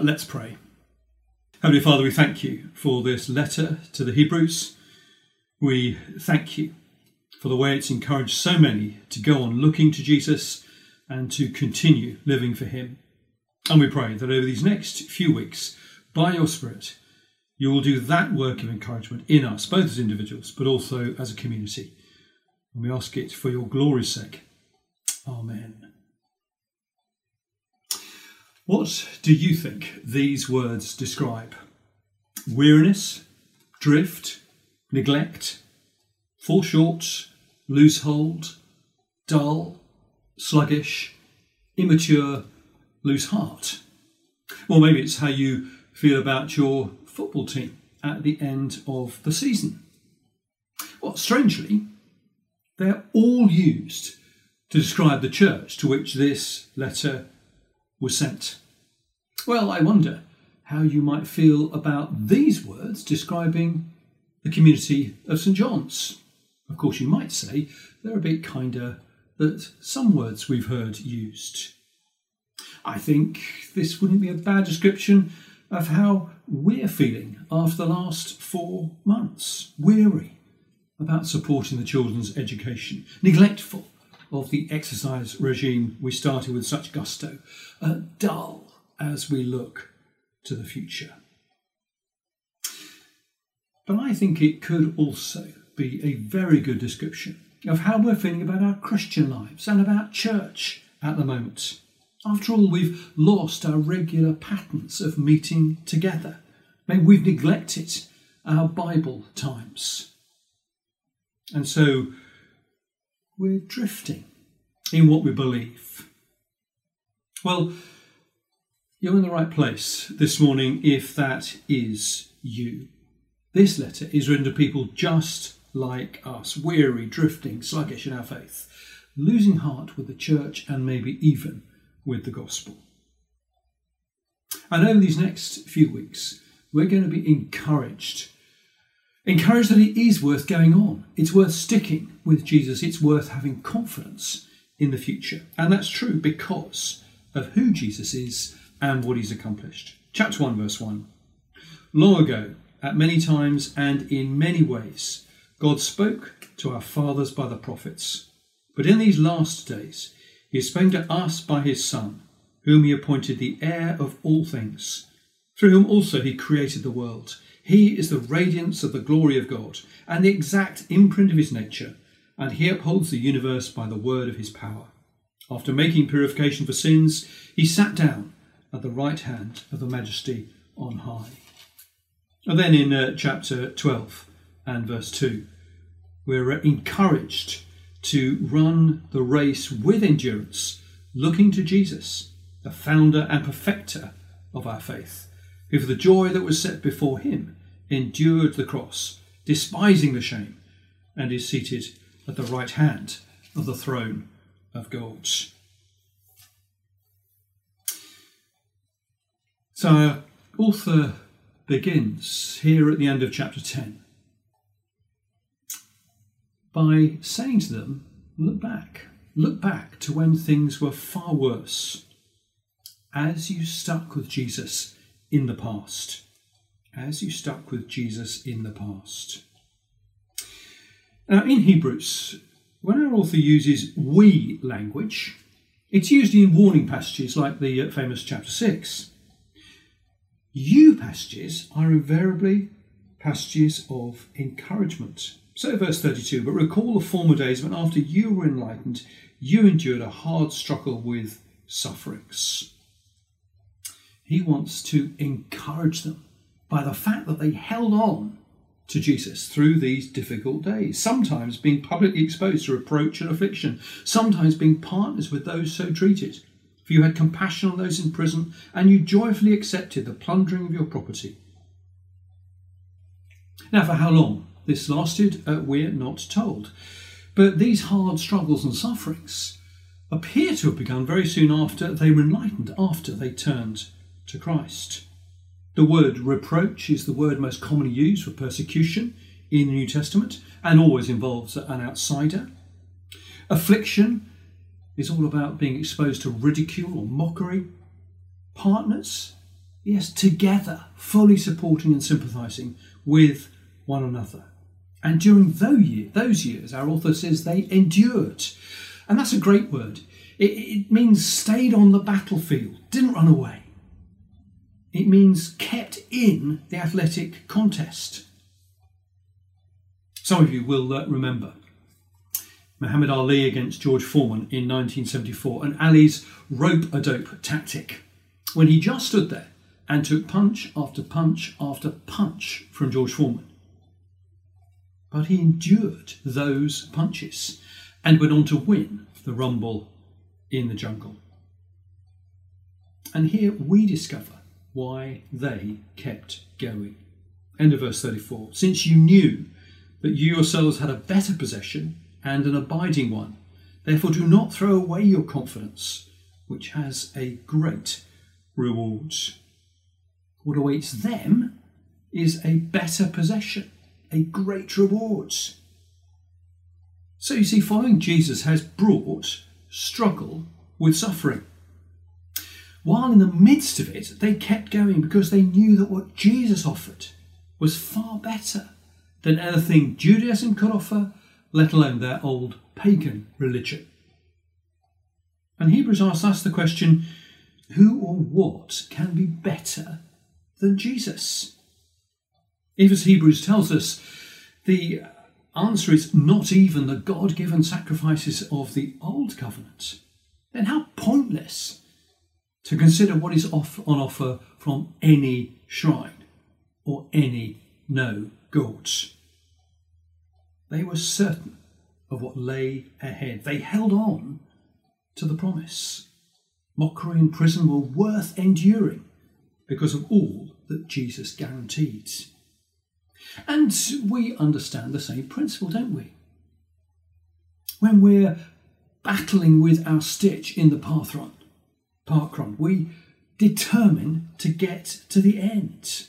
Let's pray. Heavenly Father, we thank you for this letter to the Hebrews. We thank you for the way it's encouraged so many to go on looking to Jesus and to continue living for Him. And we pray that over these next few weeks, by your Spirit, you will do that work of encouragement in us, both as individuals, but also as a community. And we ask it for your glory's sake. Amen. What do you think these words describe? Weariness, drift, neglect, fall short, lose hold, dull, sluggish, immature, lose heart. Or maybe it's how you feel about your football team at the end of the season. Well, strangely, they're all used to describe the church to which this letter was sent. Well, I wonder how you might feel about these words describing the community of St John's. Of course, you might say they're a bit kinder than some words we've heard used. I think this wouldn't be a bad description of how we're feeling after the last four months. Weary about supporting the children's education, neglectful of the exercise regime we started with such gusto, uh, dull as we look to the future. But I think it could also be a very good description of how we're feeling about our Christian lives and about church at the moment. After all, we've lost our regular patterns of meeting together. Maybe we've neglected our Bible times. And so we're drifting in what we believe. Well, you're in the right place this morning if that is you. This letter is written to people just like us, weary, drifting, sluggish in our faith, losing heart with the church and maybe even with the gospel. And over these next few weeks, we're going to be encouraged Encouraged that it is worth going on. It's worth sticking with Jesus. It's worth having confidence in the future. And that's true because of who Jesus is and what he's accomplished. Chapter 1, verse 1. Long ago, at many times and in many ways, God spoke to our fathers by the prophets. But in these last days, he has spoken to us by his Son, whom he appointed the heir of all things, through whom also he created the world. He is the radiance of the glory of God and the exact imprint of his nature, and he upholds the universe by the word of his power. After making purification for sins, he sat down at the right hand of the majesty on high. And then in uh, chapter 12 and verse 2, we're encouraged to run the race with endurance, looking to Jesus, the founder and perfecter of our faith, who for the joy that was set before him endured the cross, despising the shame, and is seated at the right hand of the throne of God. So our author begins here at the end of chapter 10 by saying to them, Look back, look back to when things were far worse, as you stuck with Jesus in the past as you stuck with Jesus in the past. Now, in Hebrews, when our author uses we language, it's used in warning passages like the uh, famous chapter 6. You passages are invariably passages of encouragement. So, verse 32 But recall the former days when, after you were enlightened, you endured a hard struggle with sufferings. He wants to encourage them by the fact that they held on to Jesus through these difficult days, sometimes being publicly exposed to reproach and affliction, sometimes being partners with those so treated. For you had compassion on those in prison, and you joyfully accepted the plundering of your property. Now, for how long this lasted, uh, we're not told. But these hard struggles and sufferings appear to have begun very soon after they were enlightened, after they turned to Christ. The word reproach is the word most commonly used for persecution in the New Testament and always involves an outsider. Affliction is all about being exposed to ridicule or mockery. Partners Yes, together, fully supporting and sympathising with one another. And during those years, our author says they endured. And that's a great word. It, it means stayed on the battlefield, didn't run away. It means kept in the athletic contest. Some of you will uh, remember Muhammad Ali against George Foreman in 1974 and Ali's rope a dope tactic when he just stood there and took punch after punch after punch from George Foreman. But he endured those punches and went on to win the Rumble in the Jungle. And here we discover why they kept going. End of verse 34. Since you knew that you yourselves had a better possession and an abiding one, therefore do not throw away your confidence, which has a great reward. What awaits them is a better possession, a great reward. So you see, following Jesus has brought struggle with suffering. While in the midst of it, they kept going because they knew that what Jesus offered was far better than anything Judaism could offer, let alone their old pagan religion. And Hebrews asks us the question who or what can be better than Jesus? If, as Hebrews tells us, the answer is not even the God given sacrifices of the Old Covenant, then how pointless to consider what is off on offer from any shrine or any no gods. They were certain of what lay ahead. They held on to the promise. Mockery and prison were worth enduring because of all that Jesus guaranteed. And we understand the same principle, don't we? When we're battling with our stitch in the path run, parkrun, we determine to get to the end.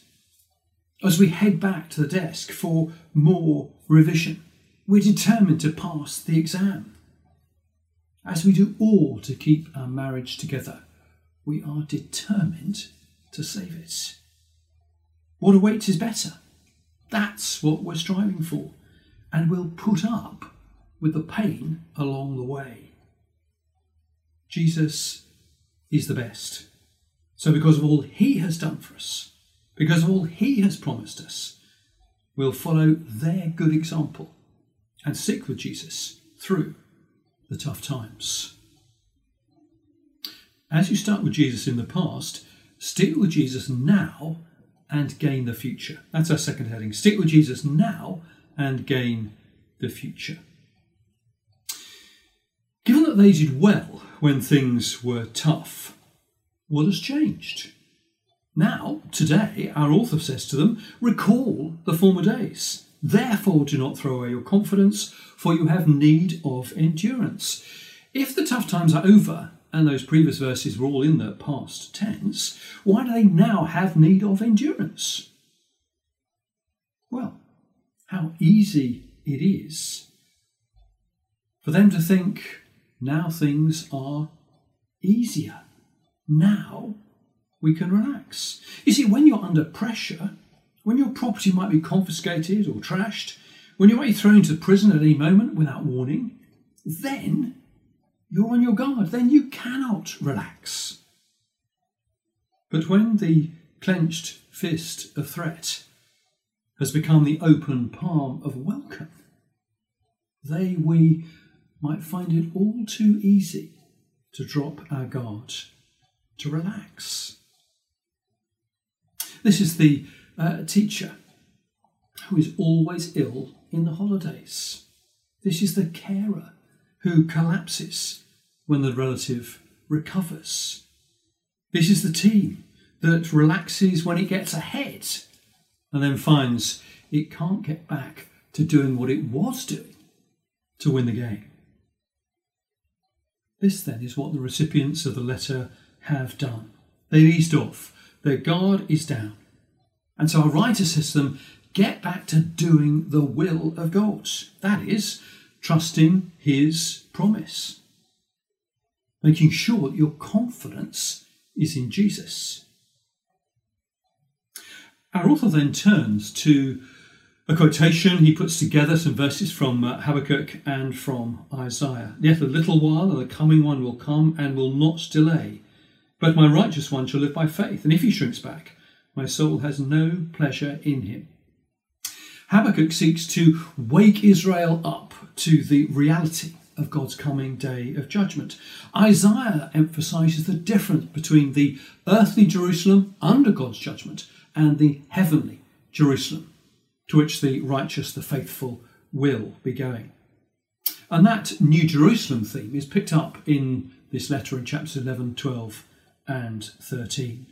As we head back to the desk for more revision, we're determined to pass the exam. As we do all to keep our marriage together, we are determined to save it. What awaits is better. That's what we're striving for. And we'll put up with the pain along the way. Jesus is the best. So, because of all he has done for us, because of all he has promised us, we'll follow their good example and stick with Jesus through the tough times. As you start with Jesus in the past, stick with Jesus now and gain the future. That's our second heading. Stick with Jesus now and gain the future. Given that they did well when things were tough, what has changed? Now, today, our author says to them, recall the former days. Therefore, do not throw away your confidence, for you have need of endurance. If the tough times are over, and those previous verses were all in the past tense, why do they now have need of endurance? Well, how easy it is for them to think now things are easier. Now we can relax. You see, when you're under pressure, when your property might be confiscated or trashed, when you might be thrown into prison at any moment without warning, then you're on your guard. Then you cannot relax. But when the clenched fist of threat has become the open palm of welcome, they we might find it all too easy to drop our guard, to relax. This is the uh, teacher who is always ill in the holidays. This is the carer who collapses when the relative recovers. This is the team that relaxes when it gets ahead and then finds it can't get back to doing what it was doing to win the game. This then is what the recipients of the letter have done. They've eased off, their guard is down. And so our writer says to them, get back to doing the will of God. That is, trusting his promise. Making sure that your confidence is in Jesus. Our author then turns to a quotation. He puts together some verses from uh, Habakkuk and from Isaiah. Yet a little while, and the coming one will come and will not delay. But my righteous one shall live by faith, and if he shrinks back, my soul has no pleasure in him. Habakkuk seeks to wake Israel up to the reality of God's coming day of judgment. Isaiah emphasizes the difference between the earthly Jerusalem under God's judgment and the heavenly Jerusalem to which the righteous, the faithful will be going. And that New Jerusalem theme is picked up in this letter in chapters 11, 12, and 13.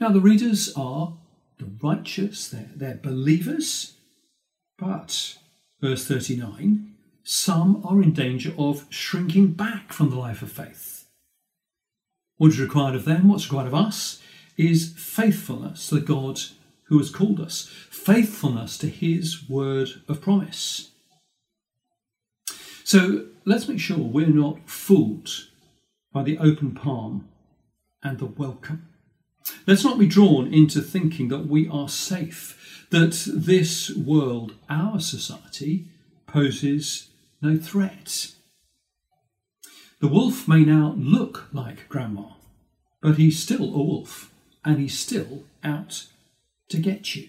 Now, the readers are the righteous, they're, they're believers, but, verse 39, some are in danger of shrinking back from the life of faith. What is required of them, what's required of us, is faithfulness the God who has called us, faithfulness to his word of promise. So let's make sure we're not fooled by the open palm and the welcome. Let's not be drawn into thinking that we are safe, that this world, our society, poses no threat. The wolf may now look like Grandma, but he's still a wolf and he's still out to get you.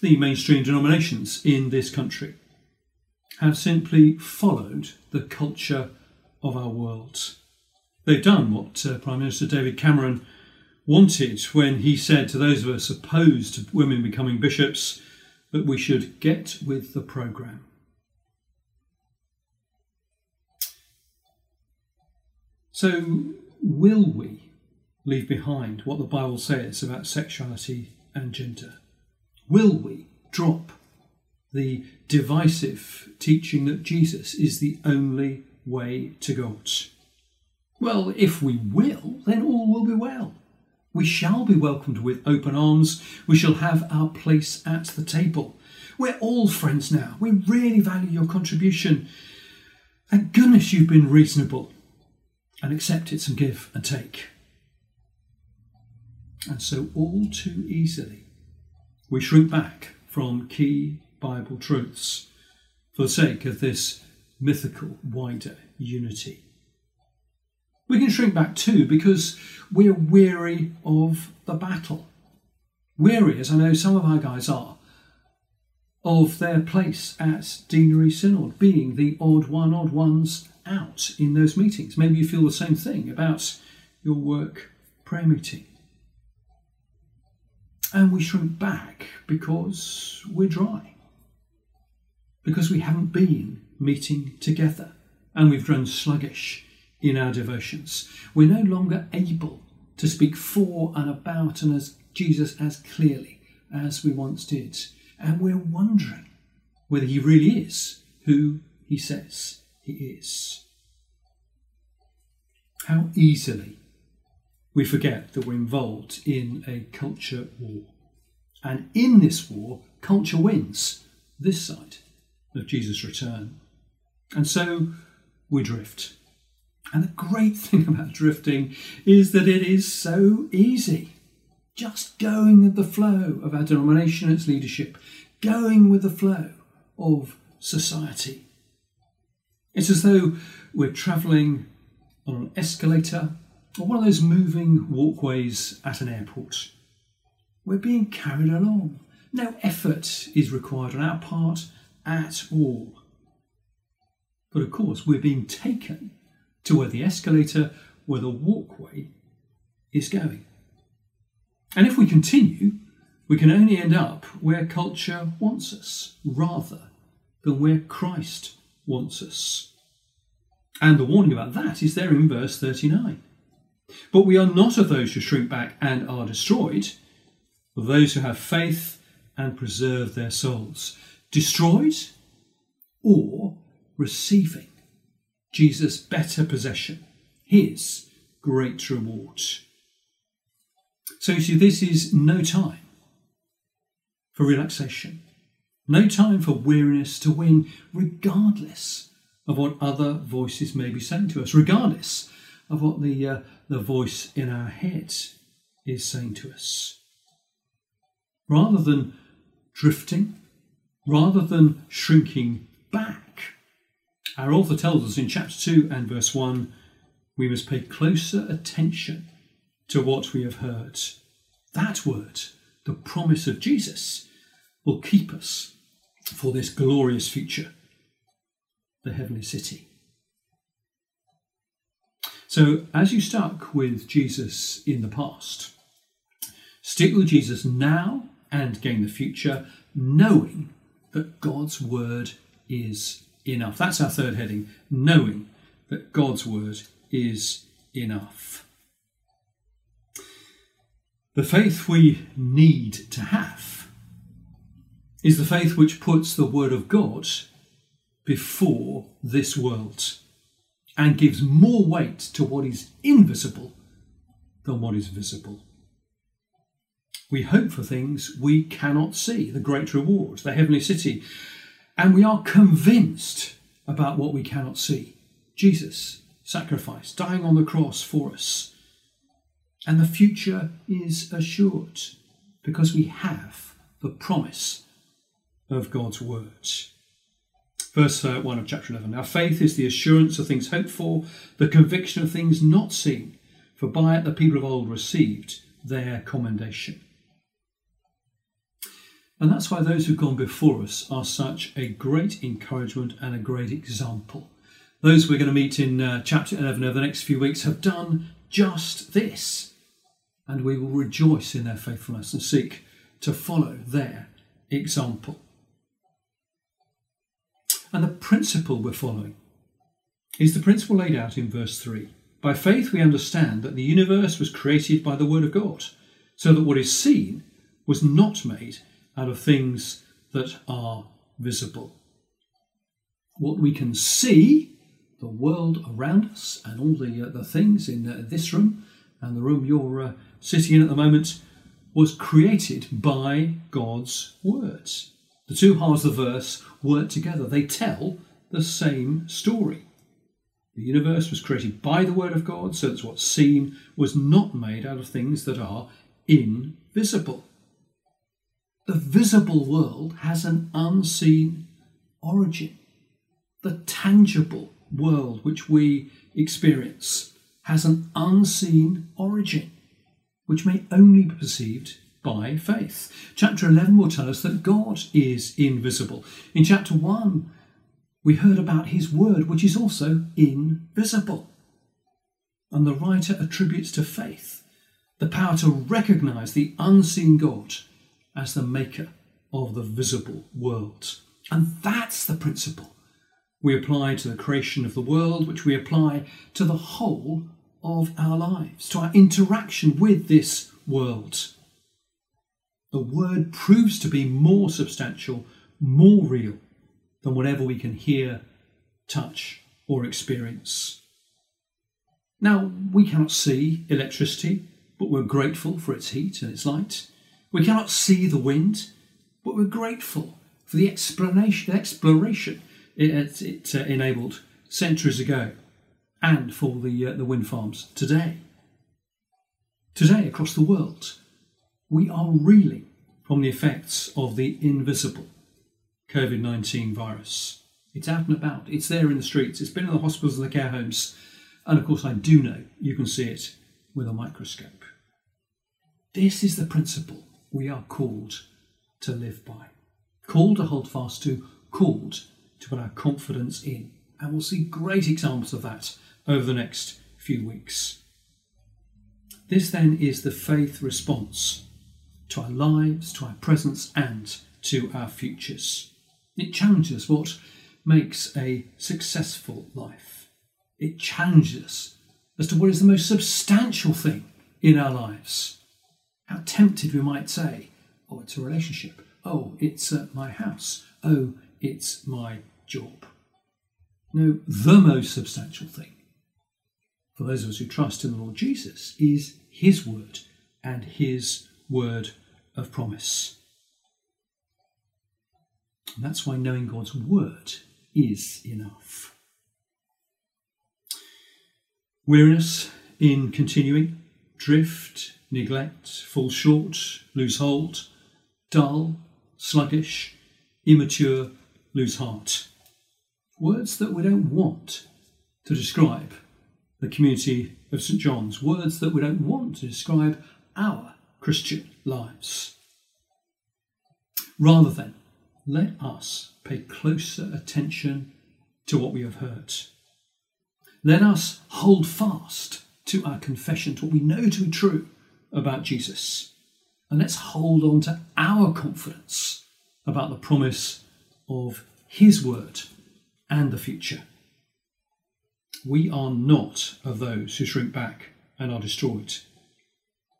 The mainstream denominations in this country have simply followed the culture of our world. They've done what uh, Prime Minister David Cameron wanted when he said to those of us opposed to women becoming bishops that we should get with the programme. So, will we leave behind what the Bible says about sexuality and gender? Will we drop the divisive teaching that Jesus is the only way to God? Well, if we will, then all will be well. We shall be welcomed with open arms. We shall have our place at the table. We're all friends now. We really value your contribution. Thank goodness you've been reasonable and accepted some give and take. And so, all too easily, we shrink back from key Bible truths for the sake of this mythical wider unity. We can shrink back too because we're weary of the battle. Weary, as I know some of our guys are, of their place at Deanery Synod, being the odd one, odd ones out in those meetings. Maybe you feel the same thing about your work prayer meeting. And we shrink back because we're dry, because we haven't been meeting together and we've grown sluggish in our devotions. We're no longer able to speak for and about and as Jesus as clearly as we once did. And we're wondering whether he really is who he says he is. How easily we forget that we're involved in a culture war. And in this war, culture wins this side of Jesus' return. And so we drift. And the great thing about drifting is that it is so easy. Just going with the flow of our denomination, its leadership, going with the flow of society. It's as though we're travelling on an escalator or one of those moving walkways at an airport. We're being carried along. No effort is required on our part at all. But of course, we're being taken to where the escalator, where the walkway is going. And if we continue, we can only end up where culture wants us rather than where Christ wants us. And the warning about that is there in verse 39. But we are not of those who shrink back and are destroyed, but those who have faith and preserve their souls. Destroyed or receiving Jesus' better possession, his great reward. So you see, this is no time for relaxation, no time for weariness to win, regardless of what other voices may be saying to us, regardless of what the, uh, the voice in our head is saying to us. Rather than drifting, rather than shrinking back, our author tells us in chapter 2 and verse 1 we must pay closer attention to what we have heard. That word, the promise of Jesus, will keep us for this glorious future, the heavenly city. So, as you stuck with Jesus in the past, stick with Jesus now and gain the future, knowing that God's word is enough. That's our third heading knowing that God's word is enough. The faith we need to have is the faith which puts the word of God before this world and gives more weight to what is invisible than what is visible. We hope for things we cannot see, the great reward, the heavenly city, and we are convinced about what we cannot see. Jesus, sacrifice, dying on the cross for us. And the future is assured because we have the promise of God's words. Verse uh, 1 of chapter 11 Now, faith is the assurance of things hoped for, the conviction of things not seen, for by it the people of old received their commendation. And that's why those who've gone before us are such a great encouragement and a great example. Those we're going to meet in uh, chapter 11 over the next few weeks have done just this. And we will rejoice in their faithfulness and seek to follow their example. And the principle we're following is the principle laid out in verse 3. By faith, we understand that the universe was created by the Word of God, so that what is seen was not made out of things that are visible. What we can see, the world around us, and all the, uh, the things in uh, this room and the room you're uh, sitting in at the moment, was created by God's words. The two halves of the verse work together, they tell the same story. The universe was created by the Word of God, so that what's seen was not made out of things that are invisible. The visible world has an unseen origin. The tangible world which we experience has an unseen origin, which may only be perceived by faith. Chapter 11 will tell us that God is invisible. In chapter 1, we heard about his word, which is also invisible. And the writer attributes to faith the power to recognize the unseen God as the maker of the visible world. And that's the principle we apply to the creation of the world, which we apply to the whole of our lives, to our interaction with this world. The word proves to be more substantial, more real than whatever we can hear, touch, or experience. Now, we cannot see electricity, but we're grateful for its heat and its light. We cannot see the wind, but we're grateful for the explanation, exploration it, it uh, enabled centuries ago and for the, uh, the wind farms today. Today, across the world, we are reeling from the effects of the invisible COVID 19 virus. It's out and about, it's there in the streets, it's been in the hospitals and the care homes, and of course, I do know you can see it with a microscope. This is the principle we are called to live by, called to hold fast to, called to put our confidence in. And we'll see great examples of that over the next few weeks. This then is the faith response to our lives, to our presence, and to our futures. It challenges what makes a successful life. It challenges us as to what is the most substantial thing in our lives. How tempted we might say, oh, it's a relationship. Oh, it's uh, my house. Oh, it's my job. No, the most substantial thing for those of us who trust in the Lord Jesus is His word and His word of promise. And that's why knowing God's word is enough. Weariness in continuing, drift neglect, fall short, lose hold, dull, sluggish, immature, lose heart. Words that we don't want to describe the community of St John's, words that we don't want to describe our Christian lives. Rather than let us pay closer attention to what we have heard. Let us hold fast to our confession, to what we know to be true about Jesus. And let's hold on to our confidence about the promise of His word and the future. We are not of those who shrink back and are destroyed,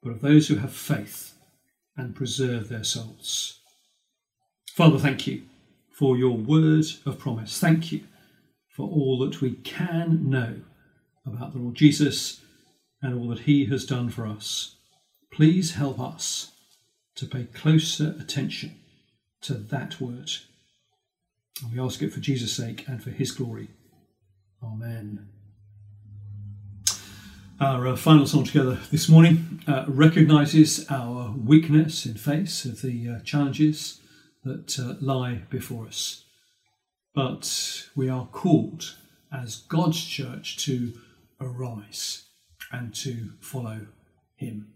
but of those who have faith and preserve their souls. Father, thank you for your word of promise. Thank you for all that we can know about the Lord Jesus and all that he has done for us. Please help us to pay closer attention to that word. And we ask it for Jesus' sake and for his glory. Amen. Our uh, final song together this morning uh, recognises our weakness in face of the uh, challenges that uh, lie before us. But we are called as God's church to arise and to follow Him.